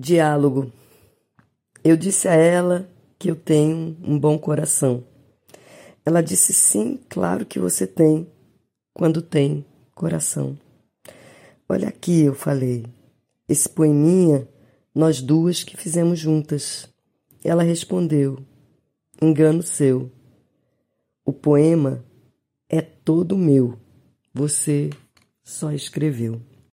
Diálogo. Eu disse a ela que eu tenho um bom coração. Ela disse sim, claro que você tem, quando tem coração. Olha aqui, eu falei. Esse poeminha, nós duas que fizemos juntas. Ela respondeu: Engano seu. O poema é todo meu. Você só escreveu.